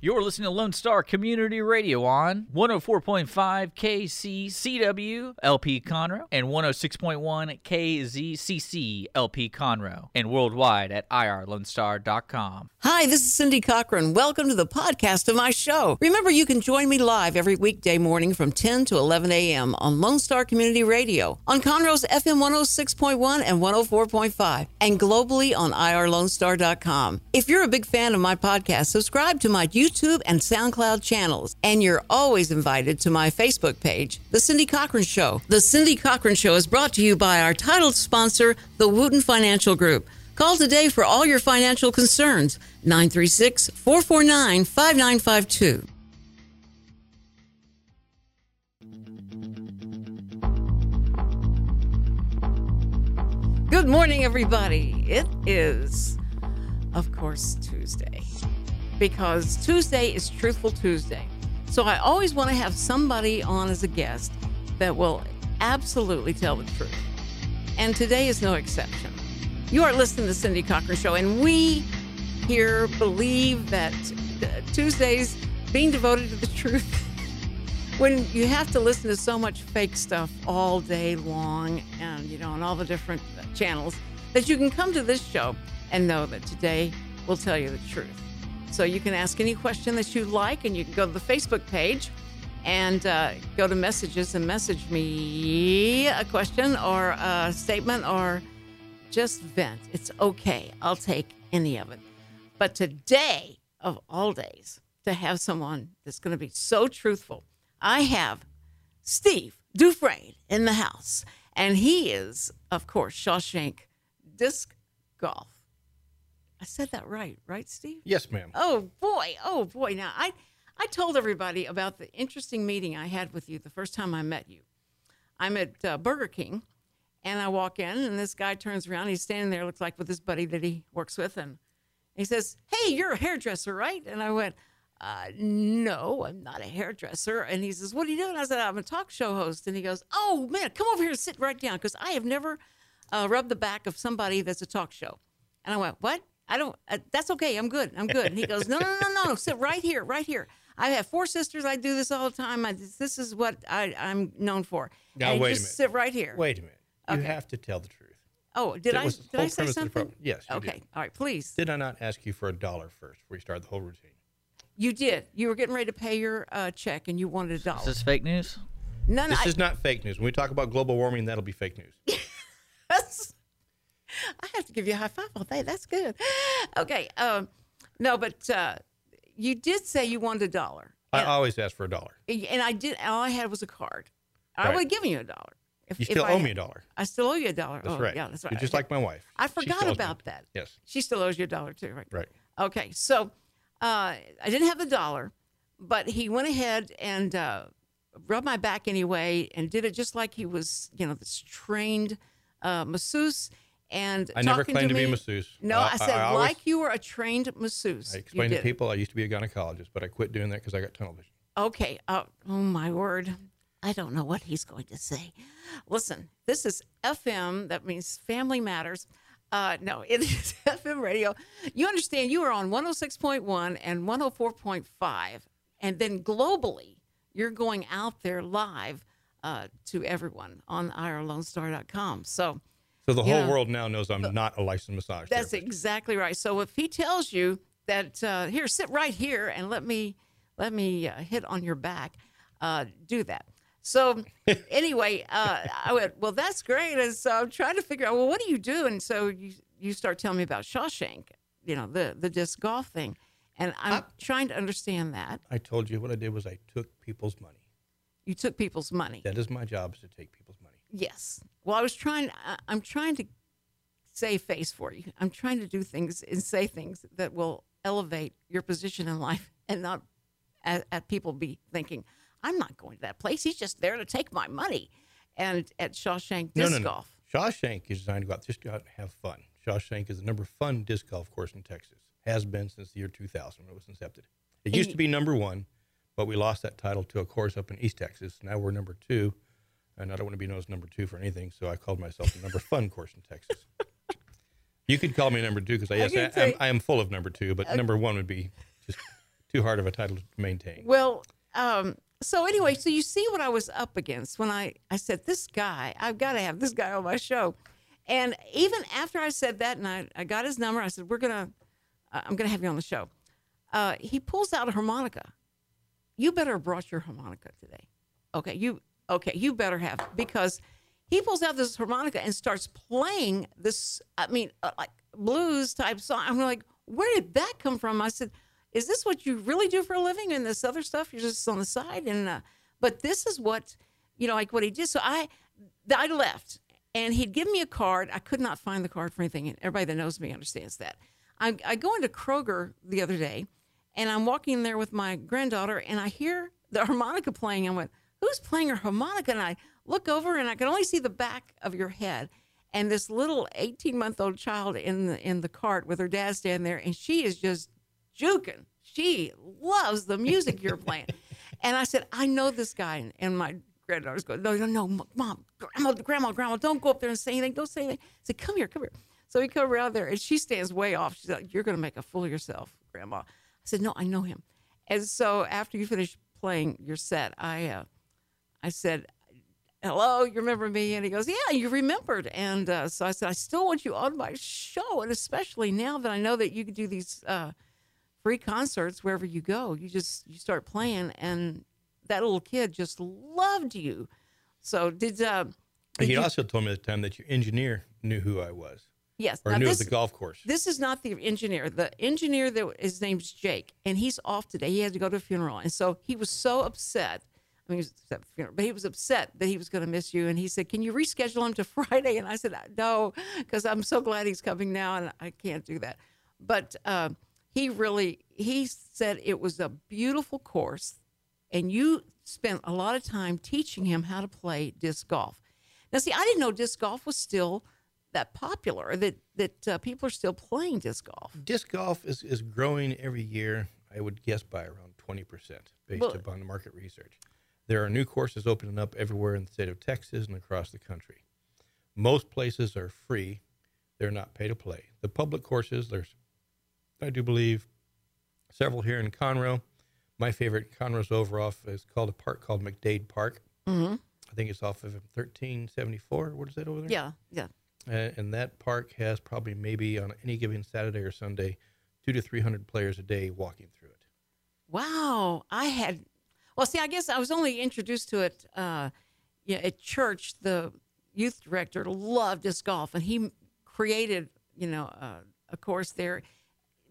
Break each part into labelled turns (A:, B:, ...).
A: You're listening to Lone Star Community Radio on 104.5 KCCW LP Conroe and 106.1 KZCC LP Conroe and worldwide at irlonestar.com.
B: Hi, this is Cindy Cochran. Welcome to the podcast of my show. Remember, you can join me live every weekday morning from 10 to 11 a.m. on Lone Star Community Radio on Conroe's FM 106.1 and 104.5 and globally on irlonestar.com. If you're a big fan of my podcast, subscribe to my YouTube YouTube and SoundCloud channels. And you're always invited to my Facebook page, The Cindy Cochran Show. The Cindy Cochran Show is brought to you by our title sponsor, the Wooten Financial Group. Call today for all your financial concerns, 936 449 5952. Good morning, everybody. It is, of course, because Tuesday is Truthful Tuesday. So I always want to have somebody on as a guest that will absolutely tell the truth. And today is no exception. You are listening to the Cindy Cochran Show, and we here believe that uh, Tuesdays being devoted to the truth. when you have to listen to so much fake stuff all day long and you know on all the different uh, channels that you can come to this show and know that today we'll tell you the truth so you can ask any question that you like, and you can go to the Facebook page and uh, go to messages and message me a question or a statement or just vent. It's okay. I'll take any of it. But today, of all days, to have someone that's going to be so truthful, I have Steve Dufresne in the house. And he is, of course, Shawshank Disc Golf. I said that right, right, Steve?
C: Yes, ma'am.
B: Oh boy, oh boy. Now I I told everybody about the interesting meeting I had with you the first time I met you. I'm at uh, Burger King, and I walk in, and this guy turns around. He's standing there, looks like with his buddy that he works with, and he says, "Hey, you're a hairdresser, right?" And I went, uh, "No, I'm not a hairdresser." And he says, "What are you doing?" I said, "I'm a talk show host." And he goes, "Oh man, come over here and sit right down because I have never uh, rubbed the back of somebody that's a talk show." And I went, "What?" I don't. Uh, that's okay. I'm good. I'm good. And he goes, no, no, no, no, no. Sit right here, right here. I have four sisters. I do this all the time. I, this is what I, am known for.
C: Now
B: and
C: wait
B: just
C: a minute.
B: Sit right here.
C: Wait a minute. You have to tell the truth.
B: Oh, did
C: That
B: I? Did I say
C: premise of the
B: something?
C: Yes, you
B: Okay.
C: did.
B: All right. Please.
C: Did I not ask you for a dollar first before you started the whole routine?
B: You did. You were getting ready to pay your uh, check, and you wanted a
A: Is
B: dollar.
A: this fake news?
B: No, no.
C: This
B: I,
C: is not fake news. When we talk about global warming, that'll be fake news.
B: I have to give you a high five all day. That's good. Okay. Um, no, but uh, you did say you wanted a dollar.
C: I
B: And-
C: always ask for a dollar.
B: and I did. All I had was a card. I
C: Right.
B: would have given you a dollar. If,
C: You still
B: I
C: owe
B: had-
C: me a dollar.
B: I still owe you a dollar.
C: That's
B: oh,
C: right.
B: Yeah, that's right.
C: You're just like my wife.
B: I forgot
C: owes me-
B: about that.
C: Yes.
B: She still owes you a dollar too, right?
C: Right.
B: Okay. So uh, I didn't have the dollar, but he went ahead and uh, rubbed my back anyway and did it just like he was, you know, this trained uh, masseuse. And
C: I never
B: talking
C: claimed to, be a
B: me-
C: masseuse.
B: No,
C: Uh,
B: I said
C: always-
B: like you were a trained masseuse.
C: I explained to people I used to be a gynecologist, but I quit doing that because I got tunnel vision.
B: Okay. Uh, oh, my word. I don't know what he's going to say. Listen, this is FM. That means Family Matters. Uh, no, it is FM radio. You understand you are on 106.1 and 104.5. And then globally, you're going out there live uh, to everyone on irlonestar.com. So
C: So the
B: Yeah.
C: whole world now knows I'm not a licensed massage
B: that's
C: therapist.
B: exactly right. So if he tells you that uh, here, sit right here and let me let me uh, hit on your back, uh, do that. So anyway, uh, I went, well, that's great. And so I'm trying to figure out, well, what do you do? And so you you start telling me about Shawshank, you know, the the disc golf thing, and I'm trying to understand that.
C: I told you what I did was I took people's money.
B: You took people's money.
C: That is my job is to take people's money.
B: Yes. Well, I was trying. I'm trying to save face for you. I'm trying to do things and say things that will elevate your position in life, and not at, at people be thinking, "I'm not going to that place. He's just there to take my money." And at Shawshank Disc
C: no, no.
B: Golf,
C: Shawshank is designed to go out, just go out and have fun. Shawshank is the number fun disc golf course in Texas. Has been since the year 2000 when it was incepted. It used to be number one, but we lost that title to a course up in East Texas. Now we're number two, and I don't want to be known as number two for anything, so I called myself the number fun course in Texas. You could call me number two because I, yes, I, am, I am full of number two, but number one would be just too hard of a title to maintain.
B: Well, um, so anyway, so you see what I was up against when I, I said, this guy, I've got to have this guy on my show. And even after I said that and I, I got his number, I said, we're going to, uh, I'm going to have you on the show. Uh, he pulls out a harmonica. You better have brought your harmonica today. Okay. You, okay. You better have because he pulls out this harmonica and starts playing this, I mean, uh, like blues type song. I'm like, where did that come from? I said, is this what you really do for a living and this other stuff you're just on the side and uh, but this is what you know like what he did so i i left and he'd give me a card i could not find the card for anything And everybody that knows me understands that I, I go into kroger the other day and i'm walking there with my granddaughter and i hear the harmonica playing i went who's playing a harmonica and i look over and i can only see the back of your head and this little 18 month old child in the in the cart with her dad standing there and she is just juking. She loves the music you're playing. and I said, I know this guy. And my granddaughter's going, no, no, no, mom, grandma, grandma, grandma, don't go up there and say anything. Don't say anything. I said, come here, come here. So we come around there and she stands way off. She's like, you're going to make a fool of yourself, grandma. I said, no, I know him. And so after you finish playing your set, I, uh, I said, hello, you remember me? And he goes, yeah, you remembered. And uh, so I said, I still want you on my show. And especially now that I know that you could do these, uh, free concerts wherever you go. You just you start playing, and that little kid just loved you. So did. Uh, did
C: he
B: you,
C: also told me at the time that your engineer knew who I was.
B: Yes,
C: or
B: now
C: knew
B: this,
C: of the golf course.
B: This is not the engineer. The engineer that his name's Jake, and he's off today. He had to go to a funeral, and so he was so upset. I mean, he was upset at the funeral, but he was upset that he was going to miss you. And he said, "Can you reschedule him to Friday?" And I said, "No, because I'm so glad he's coming now, and I can't do that." But uh, he really he said it was a beautiful course and you spent a lot of time teaching him how to play disc golf now see i didn't know disc golf was still that popular that that uh, people are still playing disc golf
C: disc golf is, is growing every year i would guess by around 20% based
B: Well-
C: upon the market research there are new courses opening up everywhere in the state of texas and across the country. Most places are free. They're not pay to play. The public courses there's i do believe several here in conroe. My favorite conroe's over off is called a park called mcdade park.
B: Mm-hmm.
C: i think it's off of 1374 what is that over there?
B: Yeah yeah.
C: And, and that park has probably maybe on any given Saturday or Sunday, two to three hundred players a day walking through it.
B: wow i had well see i guess i was only introduced to it uh, yeah, at church. The youth director loved disc golf and he created you know uh, a course there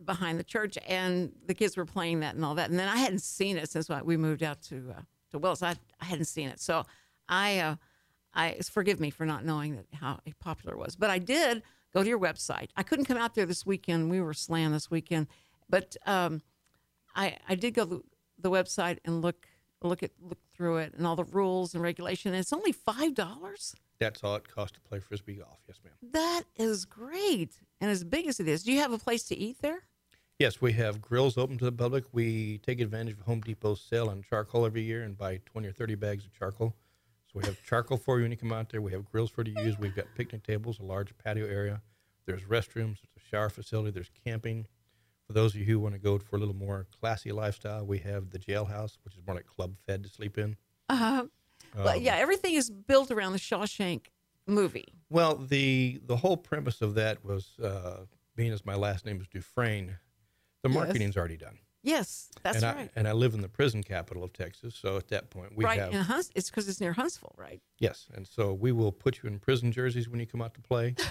B: behind the church and the kids were playing that and all that. And then i hadn't seen it since we moved out to uh, to Wells. I, I hadn't seen it. So i uh, i forgive me for not knowing that how popular it was but i did go to your website. I couldn't come out there this weekend. We were slammed this weekend. But um, i i did go to the website and look look at look through it and all the rules and regulation and it's only five dollars
C: That's all it costs to play frisbee golf. Yes, ma'am.
B: that is great and as big as it is do you have a place to eat there
C: Yes, we have grills open to the public. We take advantage of Home Depot's sale on charcoal every year and buy 20 or 30 bags of charcoal. So we have charcoal for you when you come out there. We have grills for you to use. We've got picnic tables, a large patio area. There's restrooms, there's a shower facility, there's camping. For those of you who want to go for a little more classy lifestyle, we have the jailhouse, which is more like club fed to sleep in.
B: uh-huh but
C: Um,
B: yeah everything is built around the shawshank movie
C: Well, the the whole premise of that was uh, being as my last name is Dufresne, the
B: Yes.
C: marketing's already done.
B: yes that's
C: and
B: right
C: I and I live in the prison capital of Texas, so at that point we
B: right
C: have
B: in Huns- it's because it's near huntsville right
C: yes, and so we will put you in prison jerseys when you come out to play.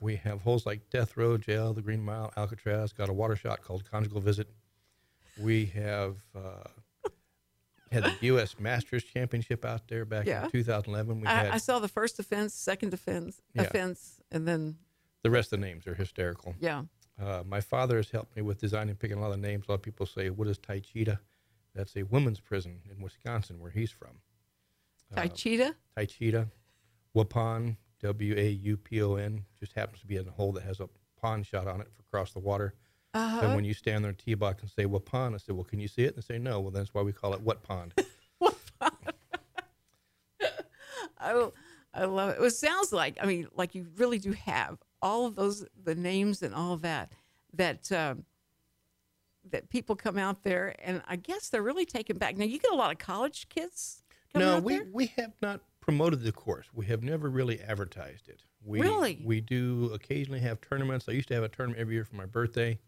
C: we have holes like Death Row, Jail, the Green Mile, Alcatraz. Got a water shot called Conjugal Visit. We have uh, had the U.S. Masters Championship out there back
B: Yeah.
C: in 2011. We
B: I,
C: had
B: I saw the first offense second offense
C: Yeah.
B: offense and then
C: the rest of the names are hysterical.
B: yeah
C: Uh, my father has helped me with designing picking a lot of names. A lot of people say, "What is Taycheedah?" That's a women's prison in Wisconsin, where he's from. Uh,
B: Taycheedah
C: Taycheedah, Waupon, W A U P O N, just happens to be in a hole that has a pond shot on it for across the water.
B: uh-huh.
C: And when you stand there in tee box and say Waupon, I said, "Well, can you see it?" And they say, "No." Well, that's why we call it What Pond. What pond?
B: I, I love it. It sounds like, I mean, like you really do have all of those, the names and all that, that, um, that people come out there, and I guess they're really taken back. Now you get a lot of college kids.
C: No, we,
B: there?
C: we have not promoted the course. We have never really advertised it. We,
B: Really?
C: We do occasionally have tournaments. I used to have a tournament every year for my birthday.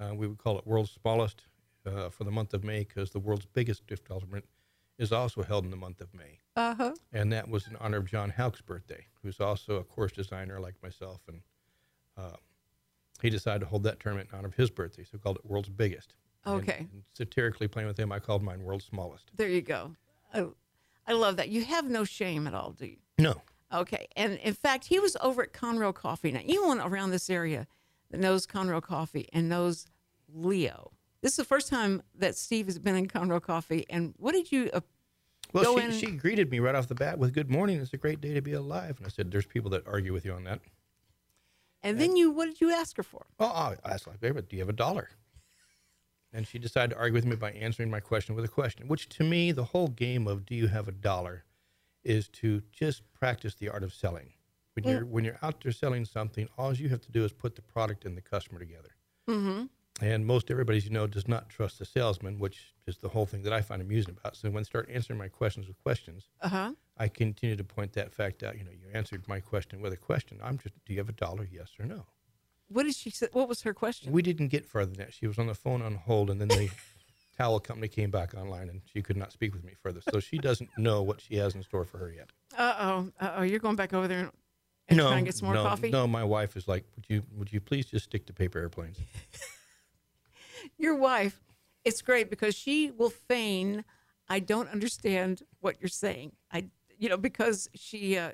C: Uh, we would call it World's Smallest uh, for the month of May because the world's biggest drift golf tournament is also held in the month of May.
B: Uh huh.
C: And that was in honor of John Houck's birthday, who's also a course designer like myself. And uh, he decided to hold that tournament in honor of his birthday, so we called it World's Biggest. And-
B: Okay.
C: and satirically playing with him, I called mine World's Smallest.
B: There you go. I, I love that. You have no shame at all, do you?
C: No,
B: Okay. And in fact, he was over at Conroe Coffee. Now, anyone around this area that knows Conroe Coffee and knows Leo. This is the first time that Steve has been in Conroe Coffee. And what did you? Uh,
C: Well, she,
B: in-
C: she greeted me right off the bat with "Good morning. It's a great day to be alive." And I said, "There's people that argue with you on that."
B: and then you, what did you ask her for?
C: Oh, I asked like, "Baby, do you have a dollar?" And she decided to argue with me by answering my question with a question, which to me, the whole game of "Do you have a dollar?" is to just practice the art of selling. When you're when you're out there selling something, all you have to do is put the product and the customer together.
B: Mm-hmm.
C: And most everybody, as you know, does not trust the salesman, which is the whole thing that I find amusing about. So when they start answering my questions with questions,
B: Uh huh.
C: I continue to point that fact out. You know, you answered my question with a question. I'm just, do you have a dollar? Yes or no?
B: What did she say? What was her question?
C: We didn't get further than that. She was on the phone on hold, and then the towel company came back online, and she could not speak with me further. So she doesn't know what she has in store for her yet.
B: Uh oh. Uh oh. You're going back over there and, and
C: no,
B: trying to get some more
C: no,
B: coffee?
C: No, my wife is like, would you, would you please just stick to paper airplanes?
B: Your wife, it's great because she will feign, I don't understand what you're saying. I, you know, because she, uh,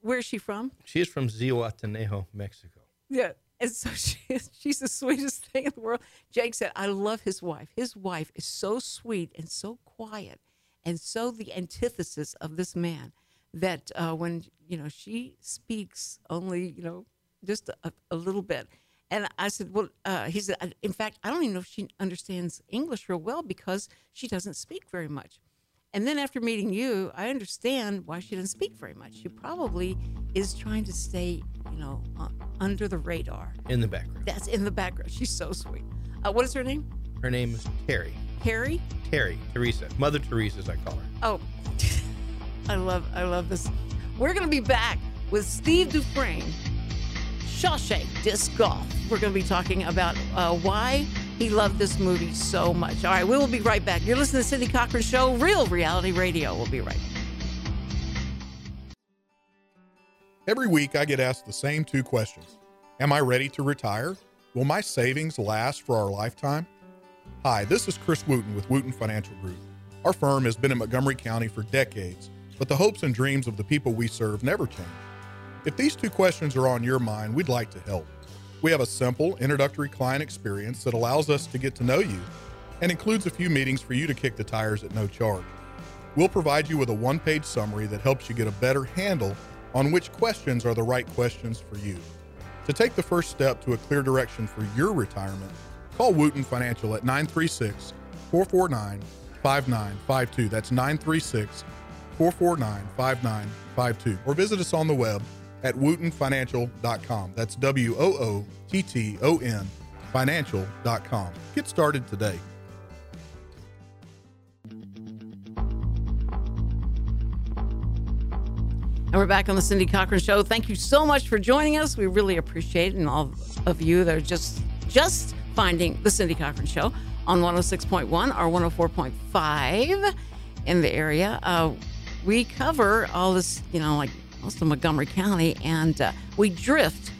B: where's she from?
C: She is from Zihuatanejo, Mexico.
B: Yeah. And so she, she's the sweetest thing in the world. Jake said, I love his wife. His wife is so sweet and so quiet and so the antithesis of this man that uh, when, you know, she speaks only, you know, just a, a little bit. And I said, well, uh, he said, in fact, I don't even know if she understands English real well because she doesn't speak very much. And then after meeting you, I understand why she doesn't speak very much. She probably is trying to stay, you know, uh, under the radar.
C: In the background.
B: That's in the background. She's so sweet. Uh, what is her name?
C: Her name is Terry.
B: Terry?
C: Terry, Teresa. Mother Teresa, as I call her.
B: Oh, I love, I love this. We're gonna be back with Steve Dufresne, Shawshank Disc Golf. We're gonna be talking about uh, why he loved this movie so much. All right, we will be right back. You're listening to Cindy Cochran Show, Real Reality Radio. We'll be right back.
D: Every week, I get asked the same two questions Am I ready to retire? Will my savings last for our lifetime? Hi, this is Chris Wooten with Wooten Financial Group. Our firm has been in Montgomery County for decades, but the hopes and dreams of the people we serve never change. If these two questions are on your mind, we'd like to help. We have a simple introductory client experience that allows us to get to know you and includes a few meetings for you to kick the tires at no charge. We'll provide you with a one page summary that helps you get a better handle on which questions are the right questions for you. To take the first step to a clear direction for your retirement, call Wooten Financial at 936 449 5952. That's 936 449 5952. Or visit us on the web at wootenfinancial.com. That's W O O T T O N financial.com. Get started today.
B: And we're back on the Cindy Cochran Show. Thank you so much for joining us. We really appreciate it. And all of you that are just just finding the Cindy Cochran Show on 106.1 or 104.5 in the area. Uh, we cover all this, you know, like most of Montgomery County, and uh, we drift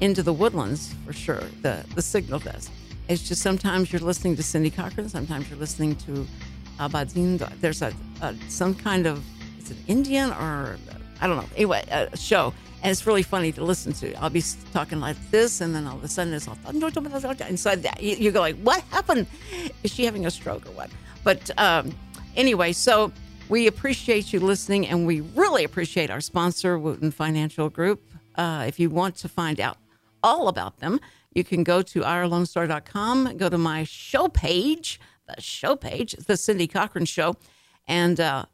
B: into the woodlands for sure, the, the signal does. It's just sometimes you're listening to Cindy Cochran, sometimes you're listening to Abadin. There's a, a some kind of, it's an Indian or I don't know. Anyway, a show. And it's really funny to listen to. I'll be talking like this, and then all of a sudden it's all inside that. You, you go like, "What happened? Is she having a stroke or what?" But um, anyway, so we appreciate you listening, and we really appreciate our sponsor, Wooten Financial Group. Uh, if you want to find out all about them, you can go to irlonestar.com, go to my show page, the show page, the Cindy Cochran Show, and uh,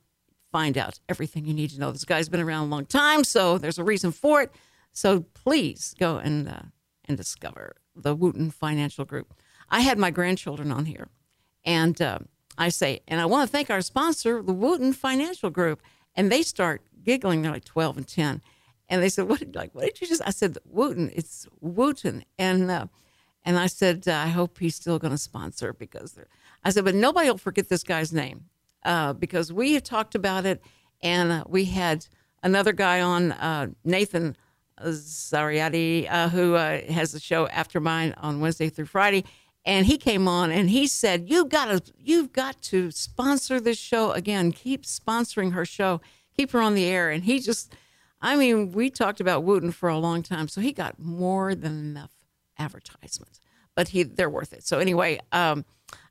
B: find out everything you need to know. This guy's been around a long time, so there's a reason for it. So please go and uh, and discover the Wooten Financial Group. I had my grandchildren on here, and uh, I say, and I want to thank our sponsor, the Wooten Financial Group, and they start giggling. They're like twelve and ten, and they said, "What? Like, what did you just?" I said, "Wooten, it's Wooten," and uh, and I said, uh, "I hope he's still going to sponsor because they're." I said, "But nobody will forget this guy's name uh, because we have talked about it, and uh, we had another guy on, uh, Nathan Zariati, uh, who has a show after mine on Wednesday through Friday." And he came on and he said, "You've got to, you've got to sponsor this show again. Keep sponsoring her show. Keep her on the air." And he just, I mean, we talked about Wooten for a long time, so he got more than enough advertisements, but he they're worth it. So anyway, um,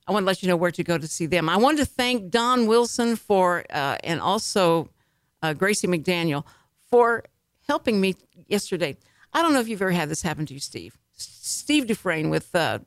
B: I want to let you know where to go to see them. I wanted to thank Don Wilson for uh, and also uh, Gracie McDaniel for helping me yesterday. I don't know if you've ever had this happen to you, Steve. Steve Dufresne with uh,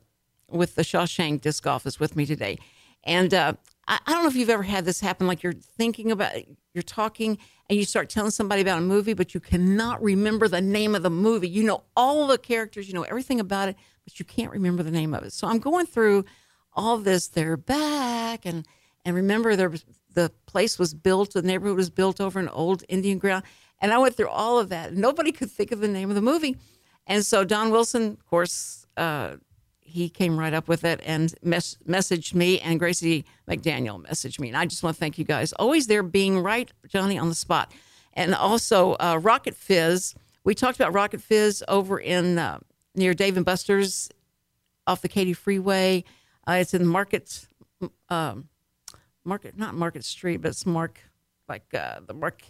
B: with the Shawshank Disc Golf is with me today, and uh, I, I don't know if you've ever had this happen. Like you're thinking about, you're talking, and you start telling somebody about a movie, but you cannot remember the name of the movie. You know all the characters, you know everything about it, but you can't remember the name of it. So I'm going through all this. They're back, and and remember there was the place was built, the neighborhood was built over an old Indian ground, and I went through all of that. Nobody could think of the name of the movie, and so Don Wilson, of course. Uh, he came right up with it and mes- messaged me, and Gracie McDaniel messaged me. And I just want to thank you guys. Always there being right, Johnny, on the spot. And also, uh, Rocket Fizz. We talked about Rocket Fizz over in uh, near Dave and Buster's off the Katy Freeway. Uh, it's in Market, um, Market, not Market Street, but it's Mark, like uh, the Mark,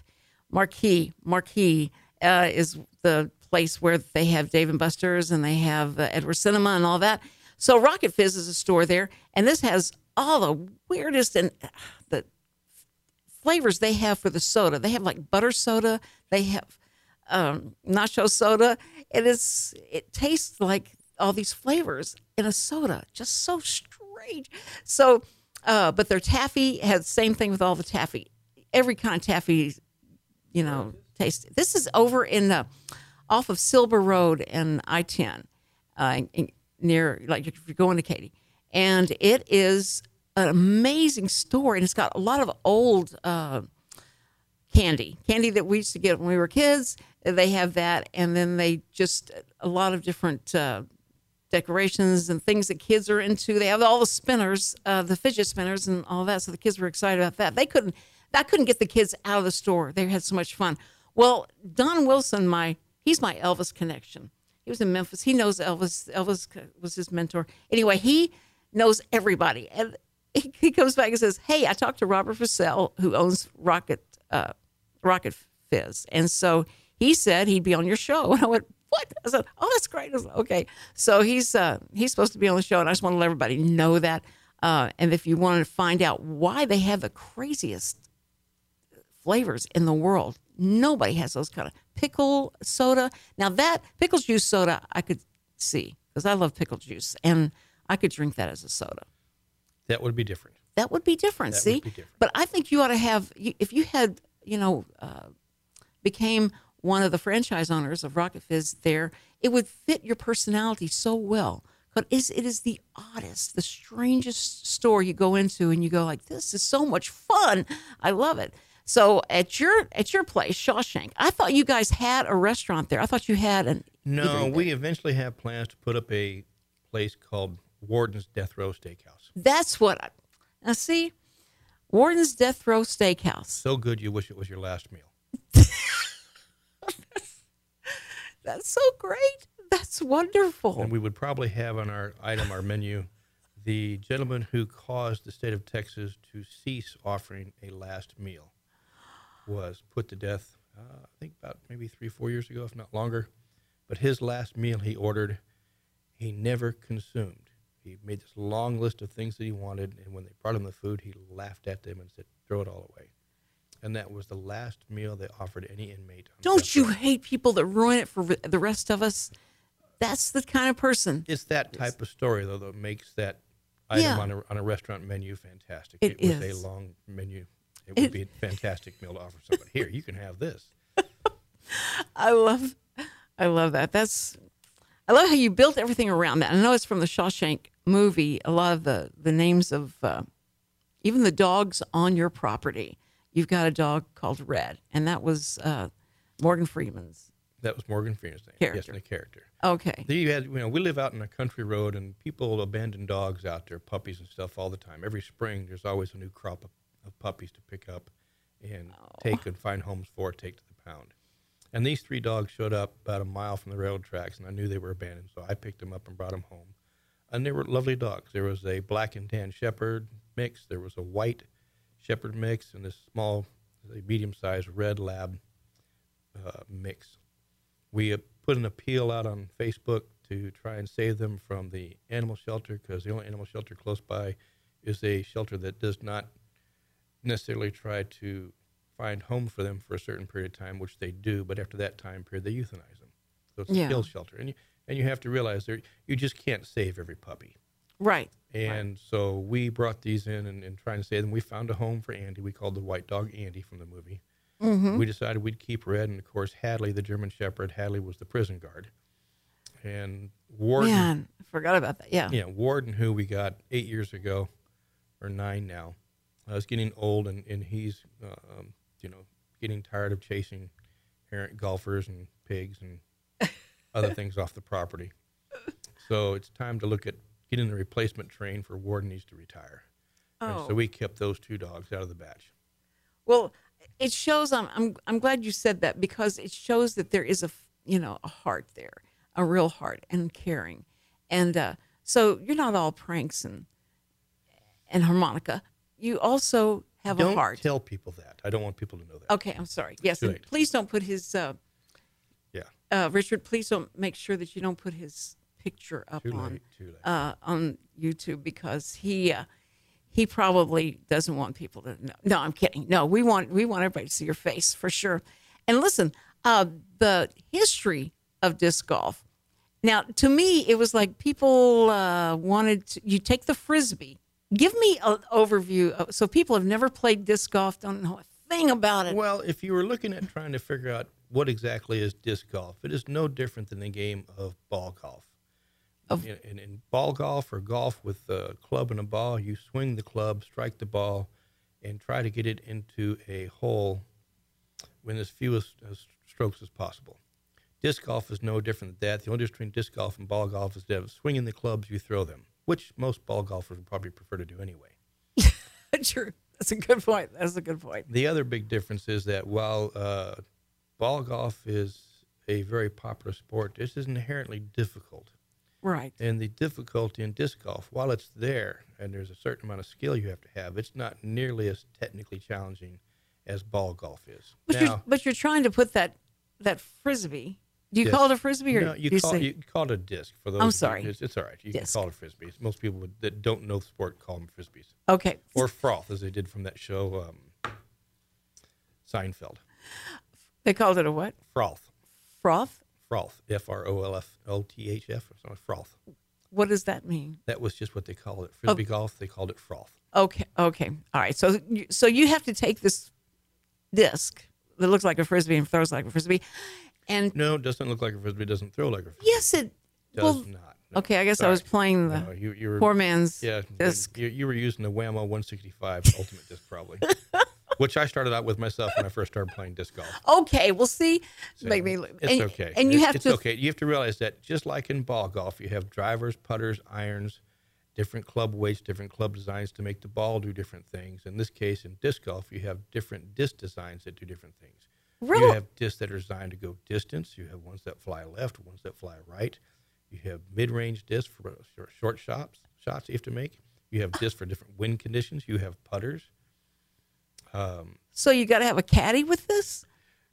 B: Marq'E. Marq'E uh, is the place where they have Dave and Buster's and they have uh, Edward Cinema and all that. So Rocket Fizz is a store there, and this has all the weirdest and uh, the flavors they have for the soda. They have like butter soda. They have um, nacho soda. It is. It tastes like all these flavors in a soda. Just so strange. So, uh, but their taffy has same thing with all the taffy. Every kind of taffy, you know, taste. This is over in the off of Silber Road and I ten, uh, near like if you're going to Katy, and it is an amazing store, and it's got a lot of old uh, candy, candy that we used to get when we were kids. They have that, and then they just a lot of different uh, decorations and things that kids are into. They have all the spinners, uh, the fidget spinners, and all that. So the kids were excited about that. They couldn't, that couldn't get the kids out of the store. They had so much fun. Well, Don Wilson, my he's my Elvis connection. He was in Memphis. He knows Elvis. Elvis was his mentor. Anyway, he knows everybody, and he, he comes back and says, "Hey, I talked to Robert Fussell, who owns Rocket uh, Rocket Fizz, and so he said he'd be on your show." And I went, "What?" I said, "Oh, that's great." I said, "Okay." So he's uh, he's supposed to be on the show, and I just want to let everybody know that. Uh, and if you want to find out why they have the craziest flavors in the world. Nobody has those kind of pickle soda. Now that pickle juice soda, I could see because I love pickle juice, and I could drink that as a soda.
C: That would be different.
B: That would be different.
C: That
B: see,
C: would be different.
B: but I think you ought to have if you had, you know, uh, became one of the franchise owners of Rocket Fizz. There, it would fit your personality so well. But is it is the oddest, the strangest store you go into, and you go like, "This is so much fun! I love it." So at your at your place, Shawshank, I thought you guys had a restaurant there. I thought you had an
C: No, we eventually have plans to put up a place called Warden's Death Row Steakhouse.
B: That's what. I, now see, Warden's Death Row Steakhouse.
C: So good you wish it was your last meal.
B: That's so great. That's wonderful.
C: And we would probably have on our item, our menu, the gentleman who caused the state of Texas to cease offering a last meal was put to death, uh, I think about maybe three, four years ago, if not longer. But his last meal he ordered, he never consumed. He made this long list of things that he wanted, and when they brought him the food, he laughed at them and said, "Throw it all away." And that was the last meal they offered any inmate.
B: Don't you
C: row.
B: hate people that ruin it for the rest of us? That's the kind of person.
C: It's that type of story though that makes that item
B: Yeah.
C: on, a, on a restaurant menu fantastic.
B: It
C: was
B: is.
C: a long menu. It would be a fantastic meal to offer somebody. Here, you can have this.
B: I love, I love that. That's, I love how you built everything around that. I know it's from the Shawshank movie. A lot of the the names of uh, even the dogs on your property. You've got a dog called Red, and that was uh, Morgan Freeman's.
C: That was Morgan Freeman's name.
B: Character.
C: Yes, the character.
B: Okay.
C: You had, you know, we live out in a country road, and people abandon dogs out there, puppies and stuff, all the time. Every spring, there's always a new crop of, of puppies to pick up and take and find homes for, take to the pound. And these three dogs showed up about a mile from the railroad tracks, and I knew they were abandoned, so I picked them up and brought them home. And they were lovely dogs. There was a black and tan shepherd mix, there was a white shepherd mix, and this small, medium-sized red lab uh, mix. We uh, put an appeal out on Facebook to try and save them from the animal shelter because the only animal shelter close by is a shelter that does not necessarily try to find home for them for a certain period of time, which they do, but after that time period, they euthanize them. So it's
B: Yeah.
C: a kill shelter, and you and you have to realize there you just can't save every puppy.
B: Right.
C: And so we brought these in and, and trying to save them. We found a home for Andy. We called the white dog Andy from the movie.
B: Mm-hmm.
C: We decided we'd keep Red, and of course Hadley, the German Shepherd. Hadley was the prison guard, and Warden.
B: Man, I forgot about that. Yeah.
C: Yeah, Warden, who we got eight years ago, or nine now, uh, is getting old, and and he's, uh, um, you know, getting tired of chasing errant golfers and pigs and other things off the property. So it's time to look at getting the replacement train for Warden needs to retire. And
B: Oh.
C: so we kept those two dogs out of the batch.
B: Well, it shows. I'm, I'm I'm glad you said that because it shows that there is a you know a heart there, a real heart and caring, and uh, so you're not all pranks and and harmonica. You also have
C: Don't
B: a heart.
C: tell people that. I don't want people to know that.
B: Okay, I'm sorry. Yes, please don't put his uh,
C: Yeah,
B: uh, Richard. Please don't make sure that you don't put his picture up
C: too
B: on.
C: Late.
B: uh, on YouTube because he uh, he probably doesn't want people to know. No, I'm kidding. No, we want we want everybody to see your face for sure. And listen, uh, the history of disc golf. Now, to me, it was like people uh, wanted to, you take the frisbee. Give me an overview. Of, so people have never played disc golf, don't know a thing about it.
C: Well, if you were looking at trying to figure out what exactly is disc golf, it is no different than the game of ball golf.
B: Of-
C: in, in, in ball golf or golf with a club and a ball, you swing the club, strike the ball, and try to get it into a hole with as few as, as strokes as possible. Disc golf is no different than that. The only difference between disc golf and ball golf is that swinging the clubs, you throw them, which most ball golfers would probably prefer to do anyway.
B: True. That's a good point. That's a good point.
C: The other big difference is that while uh, ball golf is a very popular sport, this is inherently difficult.
B: Right.
C: And the difficulty in disc golf, while it's there and there's a certain amount of skill you have to have, it's not nearly as technically challenging as ball golf is.
B: But you're but you're trying to put that that frisbee. Do you
C: Yes.
B: call it a frisbee or
C: no, you, call, you call it a disc. For those,
B: I'm sorry.
C: it's, it's all right. You
B: Disc.
C: can call it a frisbee. Most people would, that don't know the sport call them frisbees
B: okay?
C: or frolf, as they did from that show um, Seinfeld.
B: They called it a what?
C: Frolf,
B: Frolf.
C: frolf, F R O L F L T H F, or something. Frolf.
B: What does that mean?
C: That was just what they called
B: Oh.
C: it. Frisbee golf, they called it frolf.
B: Okay. Okay. All right. So you- so you have to take this disc that looks like a frisbee and throws like a frisbee, and
C: No, it doesn't look like a frisbee. It doesn't throw like a frisbee.
B: yes, it.
C: Does
B: well,
C: not. No.
B: okay. I guess I was playing the
C: No, you, you were,
B: poor man's
C: yeah,
B: disc.
C: You, you were using the Wham-O 165 Ultimate Disc probably, which I started out with myself when I first started playing disc golf.
B: Okay. we'll see,
C: So
B: make me.
C: It's
B: and,
C: okay.
B: And you
C: It's-
B: have
C: it's
B: to.
C: okay. You have to realize that just like in ball golf, you have drivers, putters, irons, different club weights, different club designs to make the ball do different things. In this case, in disc golf, you have different disc designs that do different things. You have discs that are designed to go distance. You have ones that fly left, ones that fly right. You have mid-range discs for short shots. Shots you have to make. You have discs for different wind conditions. You have putters. Um,
B: So you got to have a caddy with this.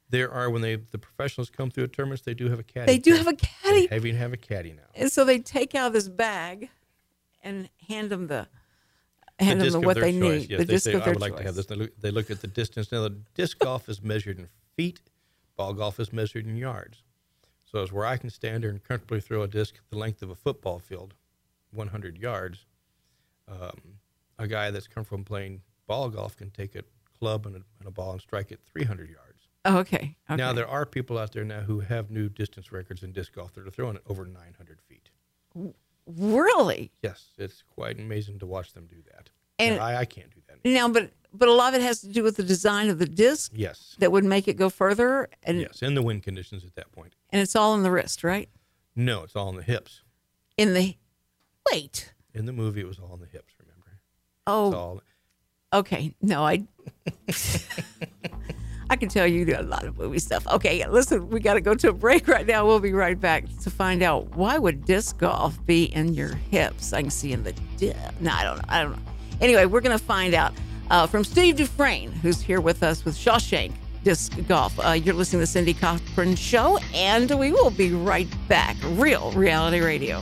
C: there are when they the professionals come through a tournaments, they do have a caddy.
B: They do have a caddy.
C: They even have a caddy now.
B: And so they take out this bag and hand them the hand them the, what they
C: choice.
B: need.
C: Yes,
B: the
C: they
B: disc
C: say,
B: of
C: I
B: their
C: would like to have this. They look, they look at the distance. Now, the disc golf is measured in feet. Ball golf is measured in yards. So it's where I can stand there and comfortably throw a disc the length of a football field, 100 yards. Um, a guy that's come from playing ball golf can take a club and a, and a ball and strike it 300 yards.
B: Oh, okay. okay.
C: Now there are people out there now who have new distance records in disc golf that are throwing it over 900 feet.
B: really
C: Yes, it's quite amazing to watch them do that.
B: And-
C: Now, I, I can't do that.
B: now, but but a lot of it has to do with the design of the disc
C: Yes,
B: that would make it go further, and
C: yes, and the wind conditions at that point.
B: and it's all in the wrist, right?
C: No, it's all in the hips.
B: In the wait.
C: In the movie, it was all in the hips. Remember? Oh. It's
B: Oh,
C: all.
B: okay. No, I. I can tell you do a lot of movie stuff. Okay, listen, we got to go to a break right now. We'll be right back to find out why would disc golf be in your hips? I can see in the di- no, I don't know. I don't know. Anyway, we're gonna find out uh, from Steve Dufresne, who's here with us with Shawshank Disc Golf. Uh, you're listening to the Cindy Cochran Show, and we will be right back. Real Reality Radio.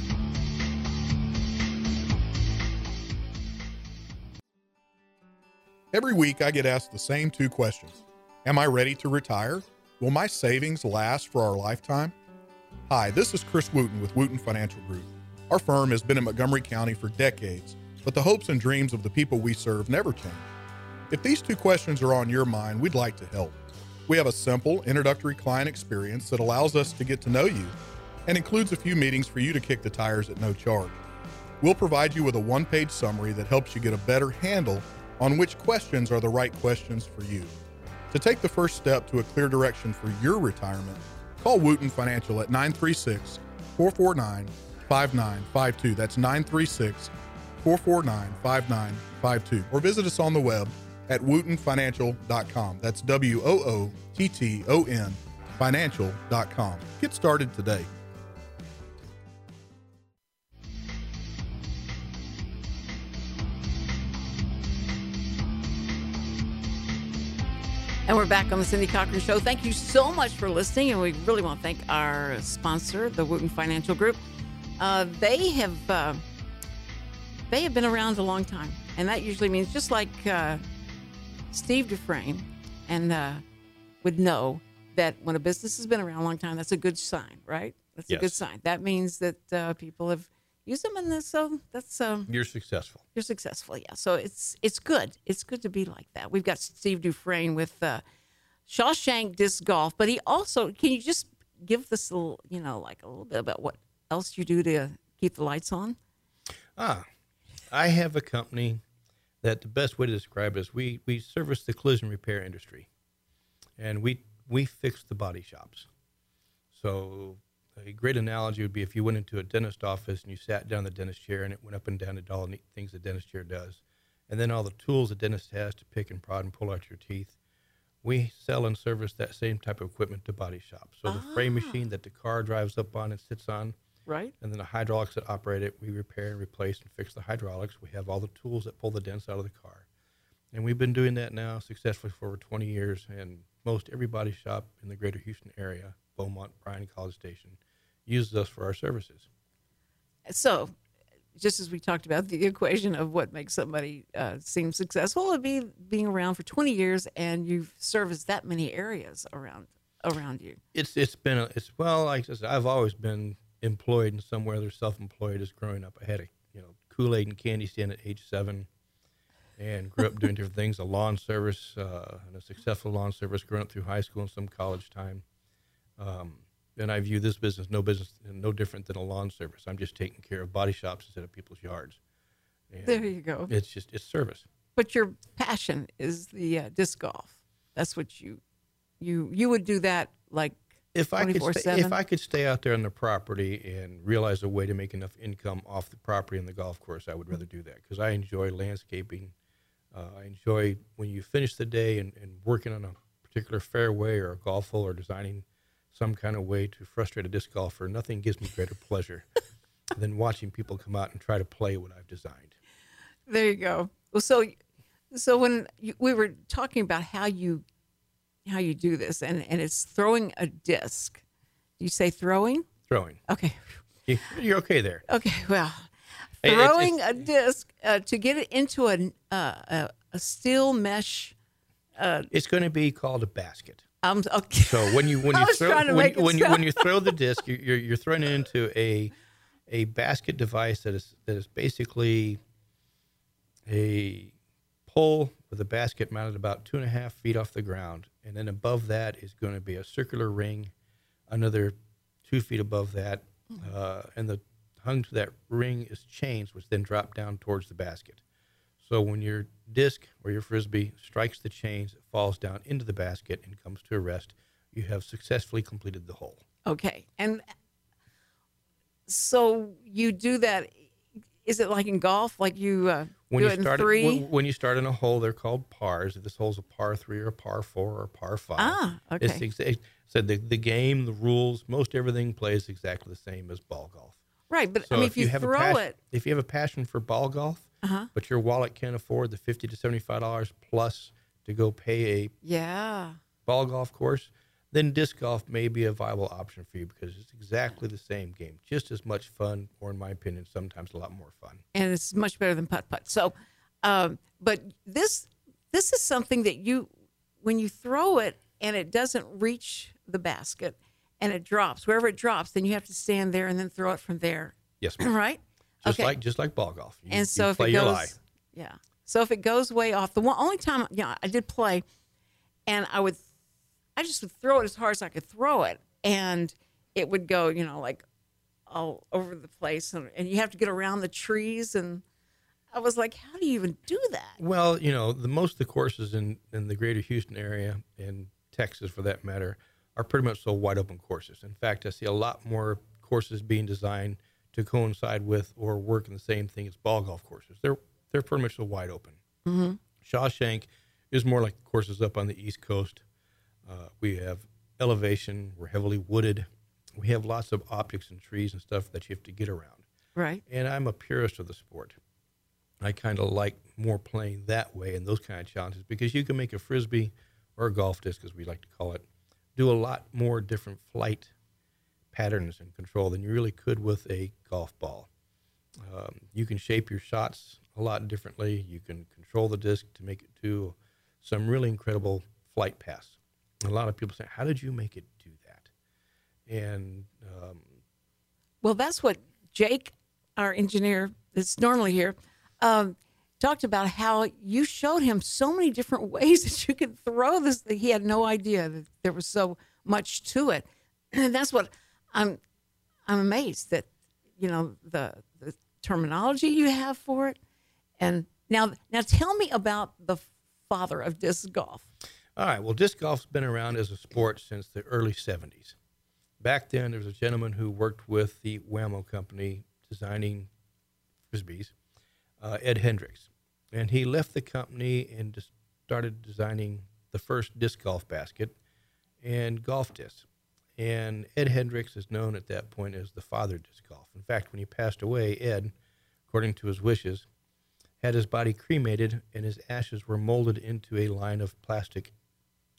D: Every week, I get asked the same two questions Am I ready to retire? Will my savings last for our lifetime? Hi, this is Chris Wooten with Wooten Financial Group. Our firm has been in Montgomery County for decades, but the hopes and dreams of the people we serve never change. If these two questions are on your mind, we'd like to help. We have a simple introductory client experience that allows us to get to know you and includes a few meetings for you to kick the tires at no charge. We'll provide you with a one page summary that helps you get a better handle on which questions are the right questions for you. To take the first step to a clear direction for your retirement, call Wooten Financial at 936 449 5952. That's 936 449 5952. Or visit us on the web at wootenfinancial.com. That's W O O T T O N financial.com. Get started today.
B: And we're back on the Cindy Cochran Show. Thank you so much for listening. And we really want to thank our sponsor, the Wooten Financial Group. Uh, they have uh, they have been around a long time, and that usually means just like uh, Steve Dufresne and uh, would know that when a business has been around a long time, that's a good sign, right? That's a good sign. That means that uh, people have used them, and that's so that's um,
C: You're successful.
B: you're successful, yeah. So it's it's good. It's good to be like that. We've got Steve Dufresne with uh, Shawshank Disc Golf, but he also can you just give this a little, you know, like a little bit about what else you do to keep the lights on?
C: Ah, I have a company that the best way to describe it is we, we service the collision repair industry, and we we fix the body shops. So a great analogy would be if you went into a dentist office and you sat down in the dentist chair and it went up and down to all the neat things the dentist chair does, and then all the tools the dentist has to pick and prod and pull out your teeth. We sell and service that same type of equipment to body shops. So the frame ah. machine that the car drives up on and sits on,
B: Right.
C: and then the hydraulics that operate it, we repair and replace and fix the hydraulics. We have all the tools that pull the dents out of the car. And we've been doing that now successfully for over 20 years. And most every body shop in the greater Houston area, Beaumont, Bryan, College Station, uses us for our services.
B: So, just as we talked about the equation of what makes somebody uh, seem successful, would be being around for 20 years and you've serviced that many areas around around you.
C: It's it's been a, it's well like I said, I've always been employed in somewhere. They're self-employed as growing up. I had a you know Kool Aid and candy stand at age seven, and grew up doing different things. A lawn service uh, and a successful lawn service. Growing up through high school and some college time. Um, and I view this business no business no different than a lawn service. I'm just taking care of body shops instead of people's yards. And
B: There you go.
C: It's just it's service.
B: but your passion is the uh, disc golf. That's what you you you would do that like
C: if I could stay, if I could stay out there on the property and realize a way to make enough income off the property and the golf course, I would rather do that because I enjoy landscaping. Uh, I enjoy when you finish the day and, and working on a particular fairway or a golf hole or designing some kind of way to frustrate a disc golfer. Nothing gives me greater pleasure than watching people come out and try to play what I've designed.
B: there you go. Well, so so when you, we were talking about how you how you do this and and it's throwing a disc. You say throwing?
C: Throwing,
B: Okay.
C: you, you're okay there.
B: Okay. Well,
C: Hey, it's-
B: throwing a disc uh, to get it into a uh, a, steel mesh.
C: It's going to be called a basket.
B: Um, okay.
C: So when you when you throw
B: to
C: when, when you when you throw the disc, you're, you're you're throwing it into a a basket device that is that is basically a pole with a basket mounted about two and a half feet off the ground. And then above that is going to be a circular ring, another two feet above that. Uh, and the hung to that ring is chains, which then drop down towards the basket. So when your disc or your frisbee strikes the chains, it falls down into the basket and comes to a rest. You have successfully completed the hole.
B: Okay. And so you do that. Is it like in golf? Like you uh,
C: When
B: do
C: you
B: it in
C: start
B: three?
C: when, when you start in a hole, they're called pars. If this hole's a par three or a par four or a par five.
B: Ah, okay.
C: It's exa- so the the game, the rules, most everything plays exactly the same as ball golf.
B: right. But
C: So
B: I mean, if you,
C: have a
B: throw
C: passion,
B: it,
C: if you have a passion for ball golf,
B: uh-huh.
C: but your wallet can't afford the fifty to seventy five dollars plus to go pay a
B: yeah.
C: ball golf course, then disc golf may be a viable option for you because it's exactly the same game, just as much fun, or in my opinion, sometimes a lot more fun.
B: and it's much better than putt putt. So, um, but this this is something that you when you throw it and it doesn't reach the basket and it drops wherever it drops, then you have to stand there and then throw it from there,
C: Yes, ma'am.
B: right?
C: just
B: okay.
C: like just like ball golf. You,
B: and so if it goes, yeah. So if it goes way off, the one only time you know, I did play, and I would, I just would throw it as hard as I could throw it, and it would go, you know, like all over the place, and, and you have to get around the trees, and I was like, how do you even do that?
C: Well, you know, the most of the courses in, in the greater Houston area, in Texas for that matter, are pretty much so wide open courses. In fact, I see a lot more courses being designed to coincide with or work in the same thing as ball golf courses. They're they're pretty much so wide open.
B: Mm-hmm.
C: Shawshank is more like courses up on the East Coast. Uh, we have elevation. We're heavily wooded. We have lots of optics and trees and stuff that you have to get around
B: Right.
C: and I'm a purist of the sport. I kind of like more playing that way and those kind of challenges because you can make a frisbee or a golf disc, as we like to call it, do a lot more different flight patterns and control than you really could with a golf ball. Um, you can shape your shots a lot differently. You can control the disc to make it do some really incredible flight paths. A lot of people say, "How did you make it do that?" And um,
B: Well, that's what Jake, our engineer that's normally here, um, talked about how you showed him so many different ways that you could throw this that he had no idea that there was so much to it. And that's what I'm I'm amazed that you know the the terminology you have for it. And now now tell me about the father of disc golf.
C: All right. Well, disc golf's been around as a sport since the early 70s. Back then, there was a gentleman who worked with the Wham-O company designing frisbees, uh, Ed Hendricks. And he left the company and started designing the first disc golf basket and golf discs. And Ed Hendricks is known at that point as the father of disc golf. In fact, when he passed away, Ed, according to his wishes, had his body cremated and his ashes were molded into a line of plastic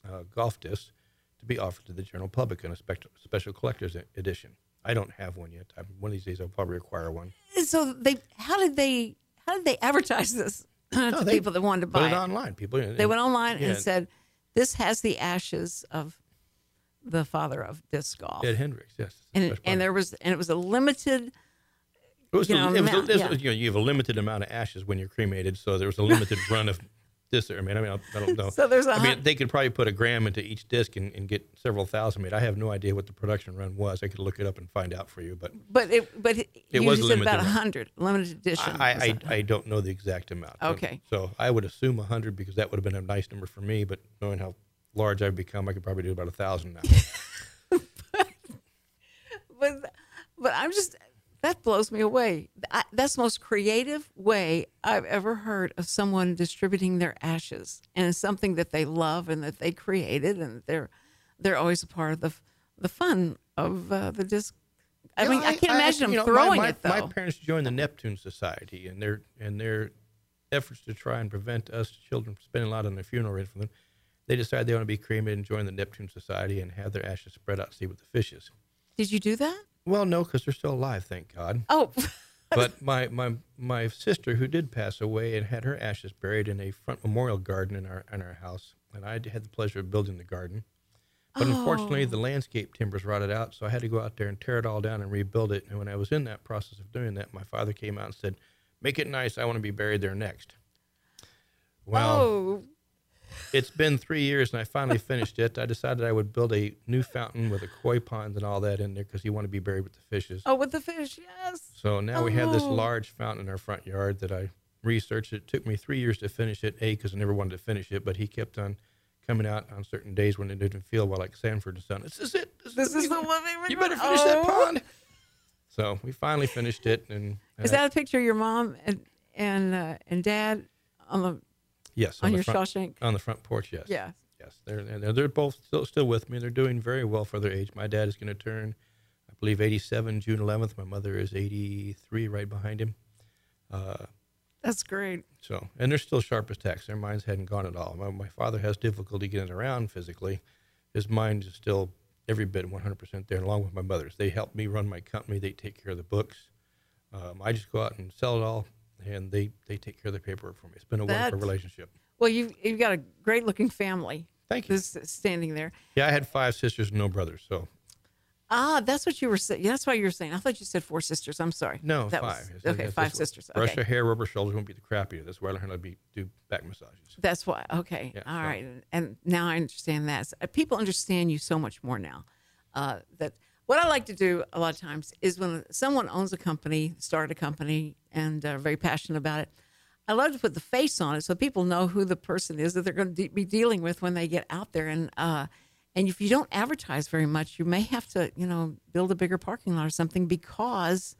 C: uh, golf discs to be offered to the general public in a spect- special collector's edition. I don't have one yet. I'm, one of these days I'll probably acquire one.
B: So they how did they how did they advertise this to
C: No,
B: people that wanted to buy
C: it
B: it?
C: online. People
B: They went online
C: yeah,
B: and said, "This has the ashes of the father of disc golf."
C: Ed Hendricks, yes.
B: and and there was and it was a limited.
C: It was,
B: you
C: a,
B: know,
C: it was, a-
B: amount,
C: it was
B: yeah.
C: you know you have a limited amount of ashes when you're cremated, so there was a limited run of this. I mean, I mean, I, I don't know.
B: So there's a
C: I mean, they could probably put a gram into each disc and, and get several thousand made. I have no idea what the production run was. I could look it up and find out for you, but
B: But it but it, you
C: was
B: said about hundred limited edition.
C: I, I. I, I don't know the exact amount.
B: Okay.
C: So I would assume a hundred because that would have been a nice number for me. But knowing how large I've become, I could probably do about a thousand now.
B: but but I'm just that blows me away. I, that's the most creative way I've ever heard of someone distributing their ashes, and it's something that they love and that they created, and they're they're always a part of the the fun of uh, the disc. I
C: You
B: mean,
C: know,
B: I, can't imagine
C: you
B: them
C: know,
B: throwing
C: my,
B: it though.
C: My parents joined the Neptune Society, and their and their efforts to try and prevent us children from spending a lot on their funeral rate for them. They decided they want to be cremated and join the Neptune Society and have their ashes spread out to see what the fish is.
B: Did you do that?
C: Well, no, because they're still alive, thank God.
B: Oh,
C: but my, my my sister, who did pass away, and had her ashes buried in a front memorial garden in our in our house, and I had the pleasure of building the garden. But unfortunately, the oh. landscape timbers rotted out, so I had to go out there and tear it all down and rebuild it. And when I was in that process of doing that, my father came out and said, "Make it nice. I want to be buried there next." Well,
B: oh,
C: it's been three years and I finally finished it. I decided I would build a new fountain with a koi pond and all that in there because you want to be buried with the fishes.
B: oh, with the fish, yes.
C: So now we have this
B: Oh.
C: large fountain in our front yard that I researched. It took me three years to finish it. A, because I never wanted to finish it, but he kept on coming out on certain days when it didn't feel well, like Sanford and Son. This is it. This,
B: This is the
C: one. You better finish that
B: Oh.
C: pond. So we finally finished it, and, and
B: Is that a picture of your mom and and uh, and dad on the
C: yes
B: on
C: the
B: your
C: front,
B: Shawshank?
C: on the front porch? Yes.
B: Yeah.
C: Yes, they're they're, they're both still still with me. They're doing very well for their age. My dad is going to turn, I believe, 87 June 11th. My mother is 83, right behind him. Uh,
B: That's great.
C: so, and they're still sharp as tacks. Their minds hadn't gone at all. My, my father has difficulty getting around physically. His mind is still every bit 100% there, along with my mother's. They help me run my company. They take care of the books. Um, I just go out and sell it all, and they, they take care of the paperwork for me. It's been a wonderful relationship.
B: Well, you you've got a great looking family.
C: Thank you.
B: This standing there.
C: Yeah, I had five sisters and no brothers, so
B: Ah, that's what you were saying. That's why you were saying. I thought you said four sisters. I'm sorry.
C: No,
B: that
C: five.
B: Was, okay,
C: it's
B: five sisters.
C: Brush
B: Okay.
C: your hair, rubber shoulders won't be the crappier. That's where I learned how to be do back massages.
B: That's why. Okay.
C: Yeah,
B: All
C: so-
B: right. And now I understand that. So, people understand you so much more now. Uh, that what I like to do a lot of times is when someone owns a company, started a company, and are very passionate about it. I love to put the face on it so people know who the person is that they're going to de- be dealing with when they get out there. And uh, and if you don't advertise very much, you may have to, you know, build a bigger parking lot or something because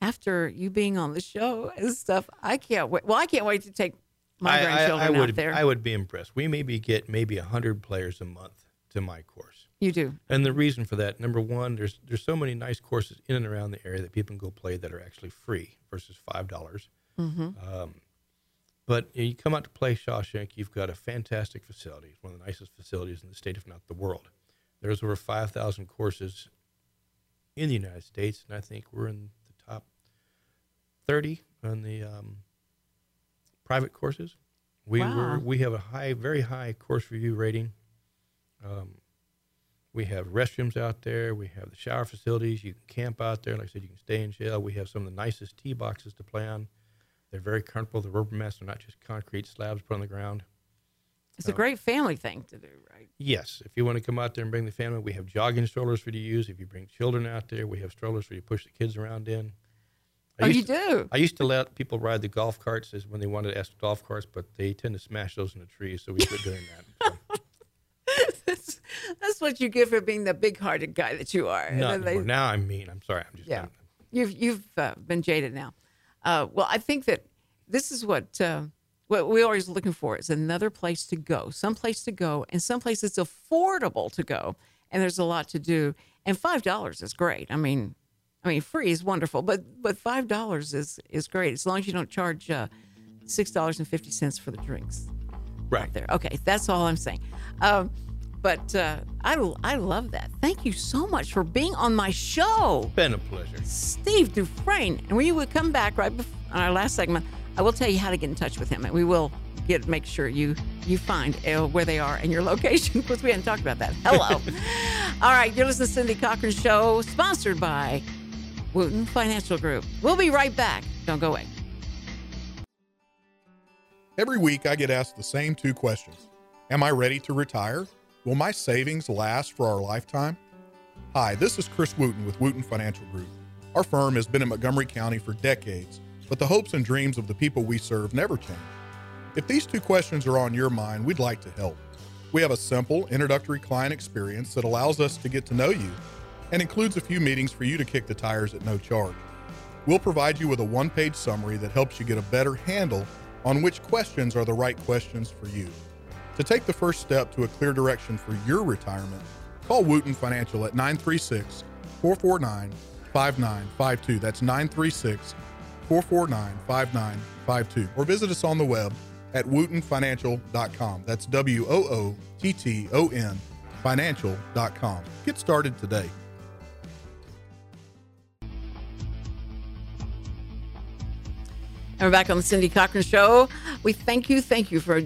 B: after you being on the show and stuff, I can't wait. Well, I can't wait to take my
C: I,
B: grandchildren
C: I, I would
B: out there.
C: I would be impressed. We maybe get maybe hundred players a month to my course.
B: You do.
C: And the reason for that, number one, there's there's so many nice courses in and around the area that people can go play that are actually free versus five dollars. Um, but you come out to play Shawshank, you've got a fantastic facility. It's one of the nicest facilities in the state, if not the world. There's over five thousand courses in the United States, and I think we're in the top thirty on the um, private courses. We
B: Wow.
C: were we have a high, very high course review rating. Um, we have restrooms out there. We have the shower facilities. You can camp out there. Like I said, you can stay in jail. We have some of the nicest tee boxes to play on. They're very comfortable. The rubber mats are not just concrete slabs put on the ground.
B: It's a uh, great family thing to do, right?
C: Yes, if you want to come out there and bring the family, we have jogging strollers for you to use. If you bring children out there, we have strollers for you to push the kids around in. I
B: oh, you
C: to-
B: do.
C: I used to let people ride the golf carts as when they wanted to ask golf carts, but they tend to smash those in the trees, so we quit doing that. So,
B: that's, what you get for being the big-hearted guy that you are. Then they-.
C: Now I'm mean. I'm sorry. I'm just
B: yeah, you've you've uh, been jaded now. Uh, well, I think that this is what uh, what we're always looking for is another place to go, some place to go, and some place that's affordable to go. And there's a lot to do. And five dollars is great. I mean, I mean, free is wonderful, but but five dollars is is great as long as you don't charge uh, six dollars and fifty cents for the drinks
C: right.
B: there. Okay, that's all I'm saying. Um, but uh, I I love that. Thank you so much for being on my show.
C: Been a pleasure.
B: Steve Dufresne. And we will come back right before on our last segment. I will tell you how to get in touch with him, and we will get make sure you you find uh, where they are and your location because we hadn't talked about that. Hello. All right, you're listening to Cindy Cochran Show, sponsored by Wooten Financial Group. We'll be right back. Don't go away.
D: Every week, I get asked the same two questions Am I ready to retire? Will my savings last for our lifetime? Hi, this is Chris Wooten with Wooten Financial Group. Our firm has been in Montgomery County for decades, but the hopes and dreams of the people we serve never change. If these two questions are on your mind, we'd like to help. We have a simple introductory client experience that allows us to get to know you and includes a few meetings for you to kick the tires at no charge. We'll provide you with a one page summary that helps you get a better handle on which questions are the right questions for you. To take the first step to a clear direction for your retirement, call Wooten Financial at 936 449 5952. That's 936 449 5952. Or visit us on the web at wootenfinancial.com. That's W O O T T O N financial.com. Get started today.
B: And we're back on the Cindy Cochran Show. We thank you, thank you for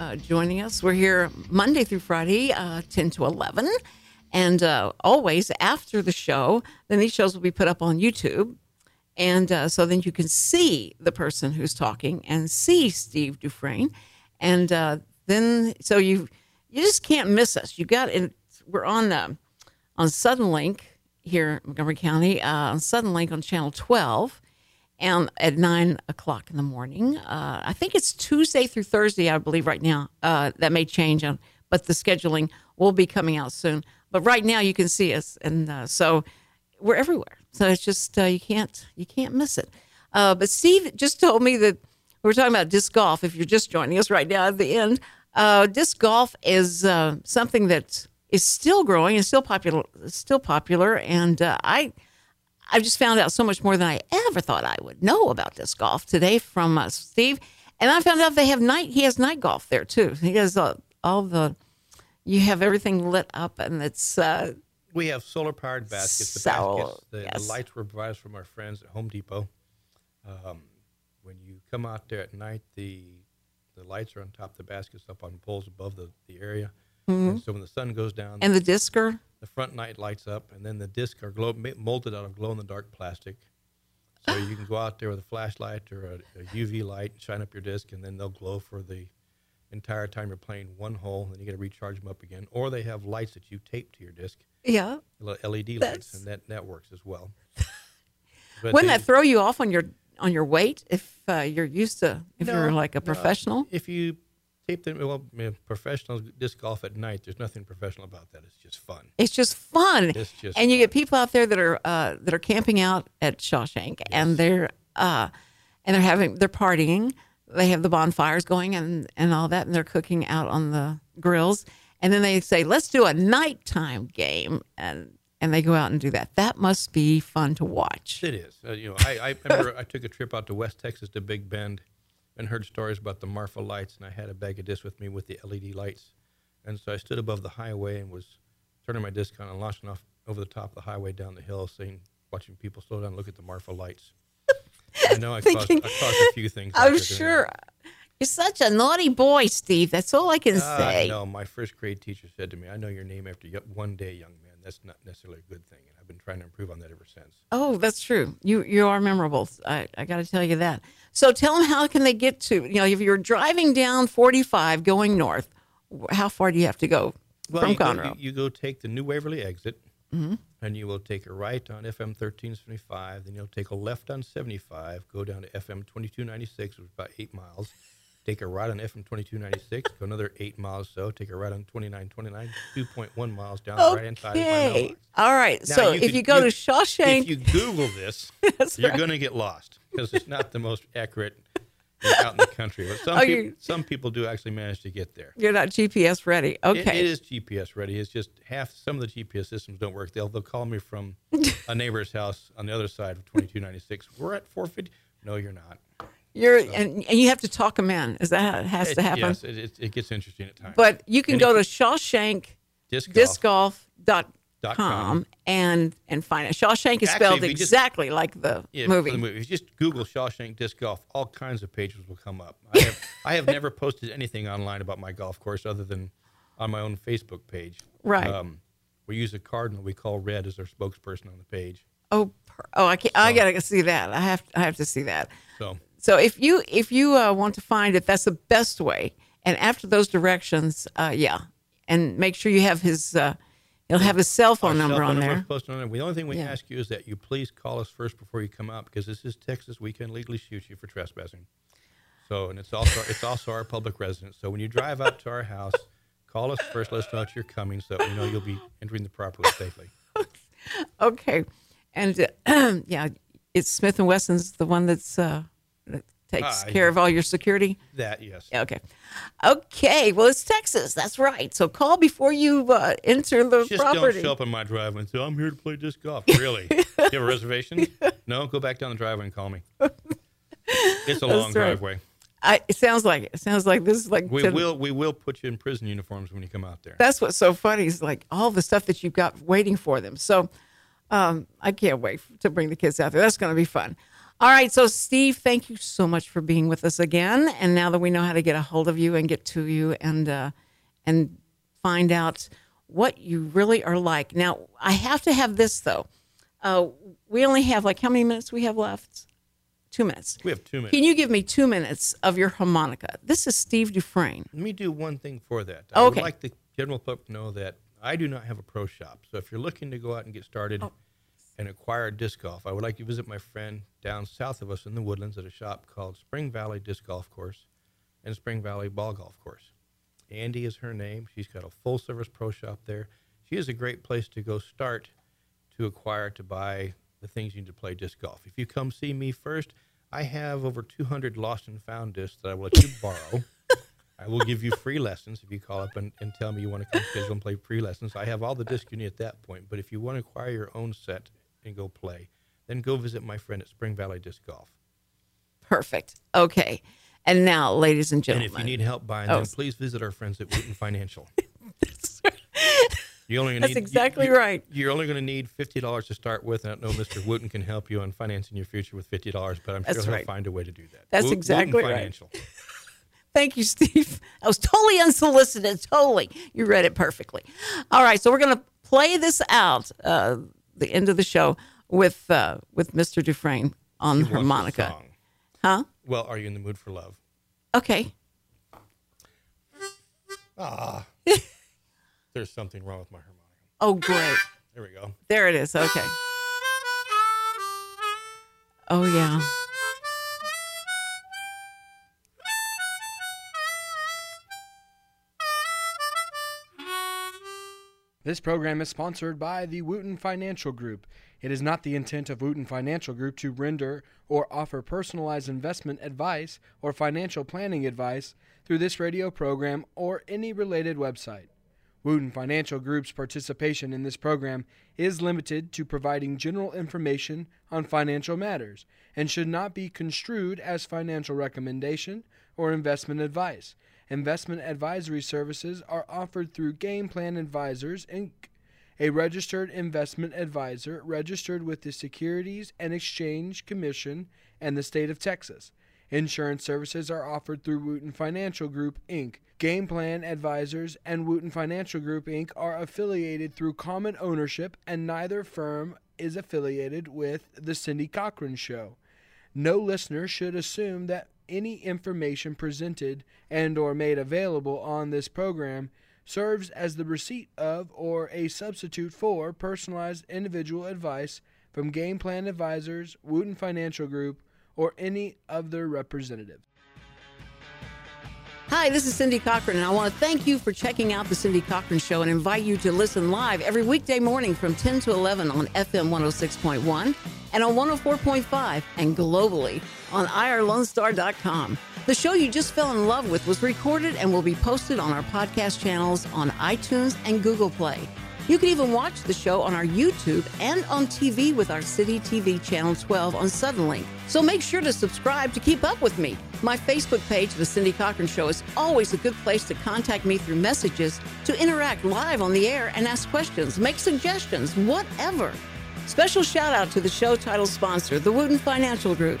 B: uh, joining us. We're here Monday through Friday, uh, 10 to 11. And uh, always after the show, then these shows will be put up on YouTube. And uh, so then you can see the person who's talking and see Steve Dufresne. and uh, then so you you just can't miss us. You got and we're on the, on Suddenlink here in Montgomery County uh, on Suddenlink on channel twelve, and at nine o'clock in the morning. Uh, I think it's Tuesday through Thursday, I believe, right now. Uh, that may change, but the scheduling will be coming out soon. But right now, you can see us, and uh, so we're everywhere. So it's just uh, you can't you can't miss it. Uh, but Steve just told me that we're talking about disc golf. If you're just joining us right now at the end, uh, disc golf is something that is still growing and still popular. Still popular, and I I just found out so much more than I ever thought I would know about this golf today from uh, Steve. And I found out they have night. He has night golf there too. He has uh, all the. You have everything lit up, and it's uh,
C: We have solar powered baskets. The,
B: So,
C: baskets the,
B: yes.
C: the lights were provided from our friends at Home Depot. Um, when you come out there at night, the the lights are on top of the baskets up on poles above the, the area. And so when the sun goes down,
B: Mm-hmm. and the discer.
C: The front night lights up, and then the discs are glow, molded out of glow in the dark plastic. So you can go out there with a flashlight or a, a UV light, and shine up your disc, and then they'll glow for the entire time you're playing one hole. And then you got to recharge them up again. Or they have lights that you tape to your disc,
B: Yeah.
C: le- LED lights, and that, that works as well. But
B: Wouldn't
C: they-
B: that throw you off on your on your weight if uh, you're used to if you're like a
C: no.
B: professional?
C: If you tape them, well, I mean, professional disc golf at night, there's nothing professional about that. It's just fun.
B: It's just fun,
C: It's just
B: and you get people out there that are uh, that are camping out at Shawshank, and they're uh, and they're having they're partying. They have the bonfires going and and all that, and they're cooking out on the grills. And then they say, "Let's do a nighttime game," and and they go out and do that. That must be fun to watch.
C: It is. Uh, you know, I, I remember I took a trip out to West Texas to Big Bend and heard stories about the Marfa lights, and I had a bag of discs with me with the LED lights. And so I stood above the highway and was turning my disc on and launching off over the top of the highway down the hill, seeing, watching people slow down and look at the Marfa lights. I know I caused,
B: Thinking-
C: I caused a few things.
B: I'm sure. You're such a naughty boy, Steve. That's all I can
C: that.
B: say.
C: Uh, no, my first grade teacher said to me, I know your name after one day, young man. That's not necessarily a good thing. And I've been trying to improve on that ever since.
B: Oh, that's true. You you are memorable. I, I got to tell you that. So tell them how can they get to you know if you're driving down 45 going north, how far do you have to go from
C: you go,
B: Conroe?
C: you, you go take the New Waverly exit,
B: Mm-hmm.
C: and you will take a right on FM 1375. Then you'll take a left on 75, go down to FM 2296, which is about eight miles. Take a right on FM 2296, go another eight miles so. Take a right on 2929, 2.1 miles down the right hand side. of my
B: Okay. All right.
C: Now,
B: so
C: you
B: if
C: could-
B: you go
C: you-
B: to Shawshank,
C: If you Google this, you're
B: right.
C: going to get lost because it's not the most accurate out in the country. But some,
B: Oh,
C: people, some people do actually manage to get there.
B: you're not GPS ready.
C: It-
B: Okay.
C: it is GPS ready. It's just half some of the GPS systems don't work. They'll they'll call me from a neighbor's house on the other side of 2296. We're at 450. No, you're not.
B: You're and, and you have to talk them in. Is that how it has
C: It-
B: to happen?
C: Yes, it, it, it gets interesting at times.
B: But you can
C: And
B: go to Shawshank
C: disc golf, Dot com.
B: and and find it. Shawshank is
C: Actually,
B: spelled
C: you just-
B: exactly like the
C: yeah,
B: movie.
C: The movie. If you just Google Shawshank disc golf, all kinds of pages will come up. I have I have never posted anything online about my golf course other than on my own Facebook page.
B: Right.
C: Um, we use a cardinal we call Red as our spokesperson on the page.
B: Oh, oh, I can't, I gotta see that. I have I have to see that.
C: So
B: So if you if you uh, want to find it, that's the best way. And after those directions, uh, yeah, and make sure you have his. Uh, he'll have his cell phone number
C: cell phone
B: on
C: number
B: there.
C: posted on there. The only thing we
B: Yeah.
C: ask you is that you please call us first before you come out because this is Texas. We can legally shoot you for trespassing. So, and it's also it's also our public residence. So when you drive up to our house, call us first. Let us know that you're coming, so that we know you'll be entering the property safely.
B: Okay, and uh, yeah, it's Smith and Wesson's the one that's uh, that takes
C: Ah,
B: care of all your security.
C: That yes.
B: Yeah, Okay, okay. Well, it's Texas. That's right. So call before you uh, enter the
C: Just
B: property.
C: don't show up in my driveway and say, I'm here to play disc golf. Really? you have a reservation? No, go back down the driveway and call me. It's a long
B: right.
C: driveway.
B: I, it sounds like it. It sounds like this is like
C: We
B: to-
C: will we will put you in prison uniforms when you come out there.
B: That's what's so funny is like all the stuff that you've got waiting for them. So um, I can't wait to bring the kids out there. That's going to be fun. All right. So, Steve, thank you so much for being with us again. And now that we know how to get a hold of you and get to you and uh, and find out what you really are like. Now, I have to have this though. Uh, we only have like how many minutes we have left? Two minutes.
C: We have two minutes.
B: Can you give me two minutes of your harmonica? This is Steve Dufresne.
C: Let me do one thing for that. I would like the general public to know that I do not have a pro shop. So if you're looking to go out and get started
B: Oh.
C: And acquire disc golf, I would like you to visit my friend down south of us in the woodlands at a shop called Spring Valley Disc Golf Course and Spring Valley Ball Golf Course. Andy is her name. She's got a full service pro shop there. She is a great place to go start to acquire to buy the things you need to play disc golf. If you come see me first, I have over 200 lost and found discs that I will let you borrow. I will give you free lessons if you call up and, and tell me you want to come schedule and play free lessons. I have all the discs you need at that point. But if you want to acquire your own set and go play, then go visit my friend at Spring Valley Disc Golf.
B: Perfect. Okay. And now, ladies and
C: And
B: gentlemen.
C: if you need help buying
B: Oh.
C: them, please visit our friends at Wooten Financial. You only gonna
B: That's
C: need,
B: exactly
C: you, you-
B: right.
C: You're only going to need fifty dollars to start with. And I know Mr. Wooten can help you on financing your future with fifty dollars, but I'm
B: That's
C: sure
B: right.
C: he'll find a way to do that.
B: That's
C: Wo- Wooten
B: exactly right.
C: Financial.
B: Thank you, Steve. I was totally unsolicited. Totally. You read it perfectly. All right. So we're going to play this out, uh, the end of the show, with uh, with Mr. Dufresne on
C: He wants a
B: harmonica. Huh?
C: Well, are you in the mood for love?
B: Okay.
C: Ah, there's something wrong with my harmonica.
B: Oh, great.
C: There we go.
B: There it is. Okay. Oh, yeah.
E: This program is sponsored by the Wooten Financial Group. It is not the intent of Wooten Financial Group to render or offer personalized investment advice or financial planning advice through this radio program or any related website. Wooten Financial Group's participation in this program is limited to providing general information on financial matters and should not be construed as financial recommendation or investment advice. Investment advisory services are offered through Game Plan Advisors, Inc., a registered investment advisor registered with the Securities and Exchange Commission and the state of Texas. Insurance services are offered through Wooten Financial Group, Inc. Game Plan Advisors and Wooten Financial Group, Inc. are affiliated through common ownership, and neither firm is affiliated with The Cindy Cochran Show. No listener should assume that any information presented and or made available on this program serves as the receipt of or a substitute for personalized individual advice from Game Plan Advisors, Wooten Financial Group, or any of their representatives.
B: Hi, this is Cindy Cochran, and I want to thank you for checking out the Cindy Cochran Show and invite you to listen live every weekday morning from 10 to 11 on FM 106.1 and on 104.5 and globally on irlonestar.com. The show you just fell in love with was recorded and will be posted on our podcast channels on iTunes and Google Play. You can even watch the show on our YouTube and on TV with our City TV Channel 12 on Suddenlink. So make sure to subscribe to keep up with me. My Facebook page, The Cindy Cochran Show, is always a good place to contact me through messages, to interact live on the air and ask questions, make suggestions, whatever. Special shout out to the show title sponsor, the Wooten Financial Group.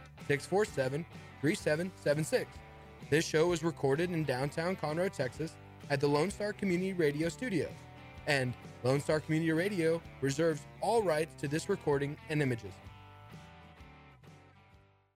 E: 647 3776. This show was recorded in downtown Conroe, Texas at the Lone Star Community Radio Studios. And Lone Star Community Radio reserves all rights to this recording and images.